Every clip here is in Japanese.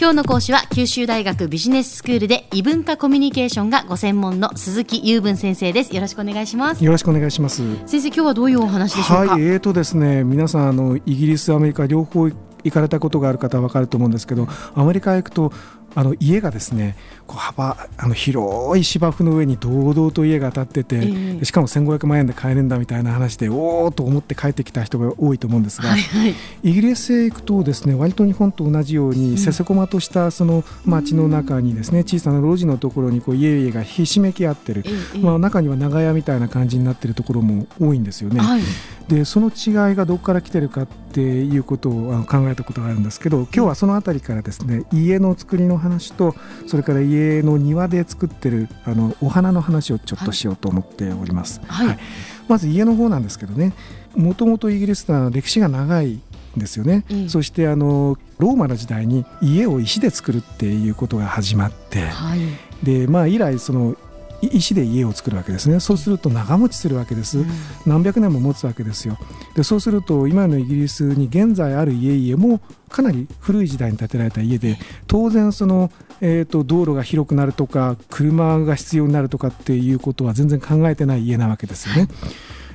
今日の講師は九州大学ビジネススクールで異文化コミュニケーションがご専門の鈴木雄文先生です。よろしくお願いします。よろしくお願いします。先生今日はどういうお話でしょうか？はいえーとですね皆さんあのイギリスアメリカ両方行かれたことがある方は分かると思うんですけどアメリカへ行くとあの家がですねこう幅あの広い芝生の上に堂々と家が建ってて、えー、しかも1500万円で買えるんだみたいな話でおおと思って帰ってきた人が多いと思うんですが、はいはい、イギリスへ行くとですね割と日本と同じように、せせこまとしたその街の中にですね小さな路地のところにこう家々がひしめき合ってる、えー、まあ、中には長屋みたいな感じになってるところも多いんですよね。はい、でその違いがどこから来てるかっていうことを考えたことがあるんですけど今日はその辺りからですね家の作りの話とそれから家の庭で作ってるあのお花の話をちょっとしようと思っております。はい、はい、まず家の方なんですけどね。もともとイギリスは歴史が長いですよね、うん、そしてあのローマの時代に家を石で作るっていうことが始まって、はい、でまあ以来その石で家を作るわけですね。そうすると長持ちするわけです、うん、何百年も持つわけですよ。でそうすると今のイギリスに現在ある家々もかなり古い時代に建てられた家で当然その、えーと、道路が広くなるとか車が必要になるとかっていうことは全然考えてない家なわけですよね。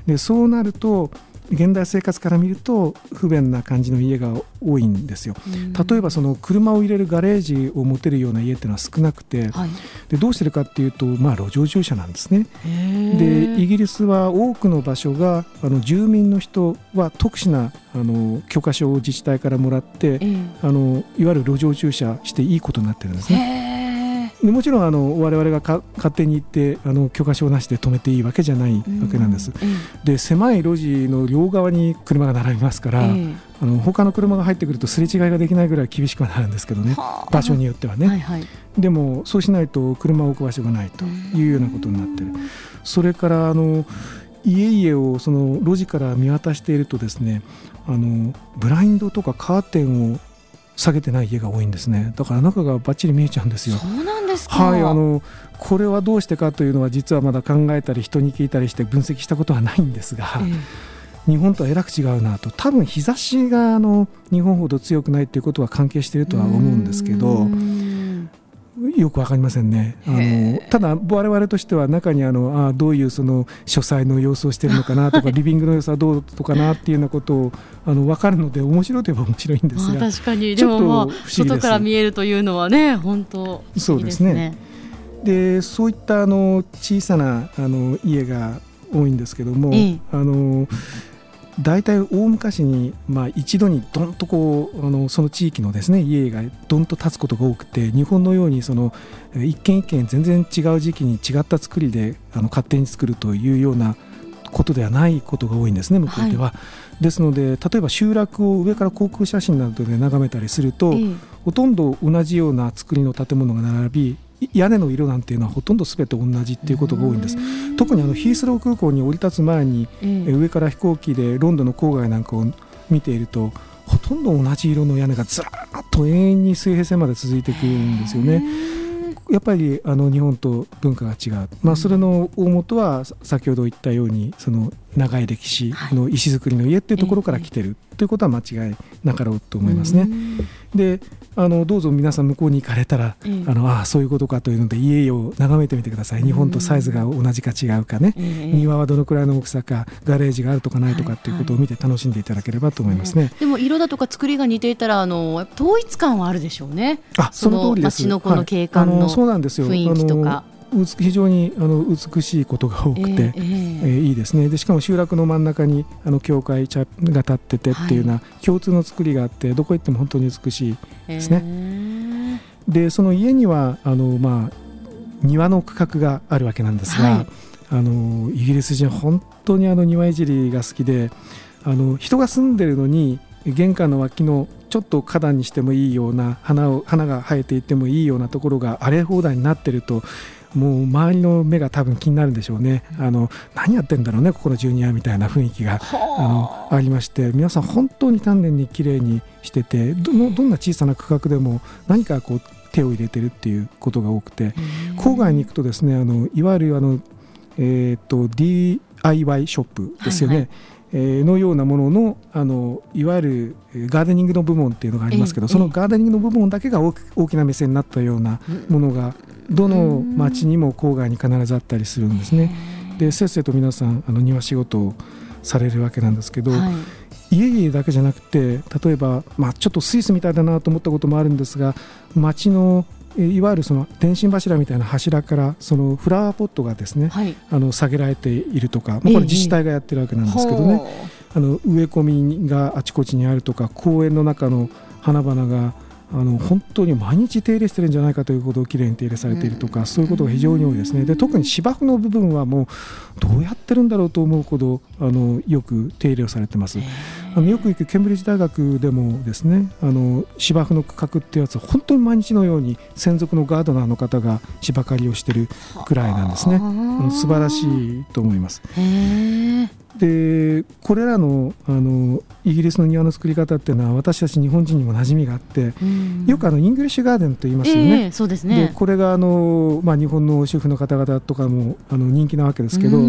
でそうなると現代生活から見ると不便な感じの家が多いんですよ。例えばその車を入れるガレージを持てるような家っていうのは少なくて、はい、でどうしてるかっていうと、まあ、路上駐車なんですね。でイギリスは多くの場所があの住民の人は特殊なあの許可証を自治体からもらって、あのいわゆる路上駐車していいことになってるんですね。でもちろんあの我々がか勝手に行ってあの許可証なしで止めていいわけじゃないわけなんです。うん。うん、で狭い路地の両側に車が並びますから、えー、あの他の車が入ってくるとすれ違いができないぐらい厳しくはなるんですけどね場所によってはね、はいはい、でもそうしないと車を置く場所がないというようなことになってる。それからあの家々をその路地から見渡しているとですねあのブラインドとかカーテンを下げてない家が多いんですねだから中がばっちり見えちゃうんですよ。そうなんですはいあのこれはどうしてかというのは実はまだ考えたり人に聞いたりして分析したことはないんですが、えー、日本とはえらく違うなと多分日差しがあの日本ほど強くないということは関係しているとは思うんですけど。よくわかりませんね。あのただ我々としては中にあのあどういうその書斎の様子をしているのかなとか リビングの様子はどうとかなっていうようなことをあの分かるので面白いといえば面白いんですが。確かに。でも、まあ、外から見えるというのはね本当、ね、そうですね。でそういったあの小さなあの家が多いんですけども、あの大体大昔に、まあ、一度にどんとこうあのその地域のですね家がどんと建つことが多くて日本のようにその一軒一軒全然違う時期に違った作りであの勝手に作るというようなことではないことが多いんですね向こうでは。はい、ですので例えば集落を上から航空写真などで眺めたりすると、えー、ほとんど同じような作りの建物が並び屋根の色なんていうのはほとんどすべて同じっていうことが多いんです。特にあのヒースロー空港に降り立つ前に、えー、上から飛行機でロンドンの郊外なんかを見ているとほとんど同じ色の屋根がずらっと永遠に水平線まで続いてくるんですよね。やっぱりあの日本と文化が違う、まあ、それの大元は先ほど言ったようにその長い歴史の石造りの家っていうところから来てるということは間違いなかろうと思いますね。であのどうぞ皆さん向こうに行かれたら、あのあそういうことかというので家を眺めてみてください。日本とサイズが同じか違うかね、庭はどのくらいの大きさかガレージがあるとかないとかっていうことを見て楽しんでいただければと思いますね、でも色だとか作りが似ていたらあの統一感はあるでしょうね。あその通りです。街のこの景観の雰囲気とか。非常にあの美しいことが多くて、えー、えー、いいですね。でしかも集落の真ん中にあの教会が建っててっていうような共通の作りがあってどこ行っても本当に美しいですね。えー、でその家にはあの、まあ、庭の区画があるわけなんですが、はい、あのイギリス人本当にあの庭いじりが好きであの人が住んでるのに玄関の脇のちょっと花壇にしてもいいような花を花が生えていてもいいようなところが荒れ放題になってるともう周りの目が多分気になるんでしょうね、あの何やってんだろうね、ここのジュニアみたいな雰囲気が。あ。のありまして、皆さん、本当に丹念に綺麗にしててどの、どんな小さな区画でも何かこう手を入れてるっていうことが多くて、郊外に行くと、ですねあのいわゆるあの、えーと、DIY ショップですよね。はいはいのようなもののあのいわゆるガーデニングの部門っていうのがありますけど、そのガーデニングの部門だけが大きな目線になったようなものがどの町にも郊外に必ずあったりするんですね。でせっせと皆さんあの庭仕事をされるわけなんですけど、はい、家々だけじゃなくて例えば、まあ、ちょっとスイスみたいだなと思ったこともあるんですが町のいわゆるその電信柱みたいな柱からそのフラワーポットがですね、はい、あの下げられているとか、まあ、これ自治体がやってるわけなんですけどね、あの植え込みがあちこちにあるとか公園の中の花々があの本当に毎日手入れしてるんじゃないかというほどきれいに手入れされているとか、うん、そういうことが非常に多いですね。で特に芝生の部分はもうどうやってるんだろうと思うほどあのよく手入れをされてます。あのよく行くケンブリッジ大学でもですねあの芝生の区画っていうやつは本当に毎日のように専属のガードナーの方が芝刈りをしてるくらいなんですね。素晴らしいと思います。でこれらのあのイギリスの庭の作り方っていうのは私たち日本人にも馴染みがあって、よくあのイングリッシュガーデンと言いますよね。えー、そうですね。でこれがあの、まあ、日本の主婦の方々とかもあの人気なわけですけど、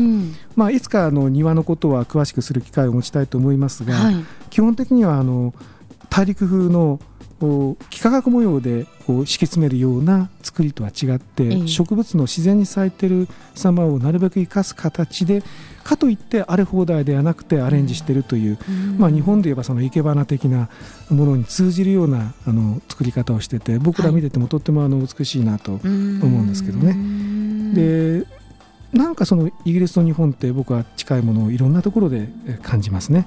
まあ、いつかあの庭のことは詳しくする機会を持ちたいと思いますが、はい、基本的にはあの大陸風の幾何学模様でこう敷き詰めるような作りとは違って、植物の自然に咲いてる様をなるべく生かす形でかといって荒れ放題ではなくてアレンジしているという、まあ、日本で言えばその生け花的なものに通じるようなあの作り方をしてて僕ら見ててもとってもあの美しいなと思うんですけどね。でなんかそのイギリスと日本って僕は近いものをいろんなところで感じますね。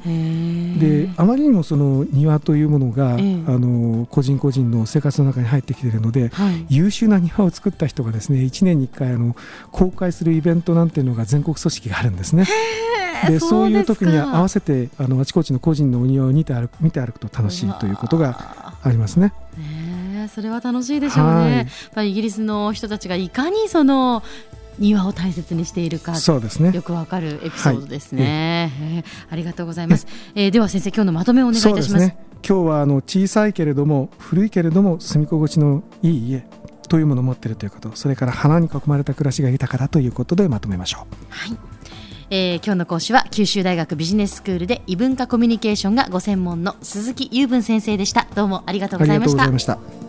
であまりにもその庭というものが、あの個人個人の生活の中に入ってきているので、はい、優秀な庭を作った人がですね1年に1回あの公開するイベントなんていうのが全国組織があるんですね。でそういう時に合わせてあのあちこちの個人のお庭を見て歩く見て歩くと楽しいということがありますね。それは楽しいでしょうね。はい、やっぱりイギリスの人たちがいかにその庭を大切にしているかそうですね。よくわかるエピソードですね、はい。えー、ありがとうございます、えー、では先生今日のまとめをお願いいたします、ね、今日はあの小さいけれども古いけれども住み心地のいい家というものを持っているということそれから花に囲まれた暮らしが豊かだということでまとめましょう。はい。えー、今日の講師は九州大学ビジネススクールで異文化コミュニケーションがご専門の鈴木雄文先生でした。どうもありがとうございました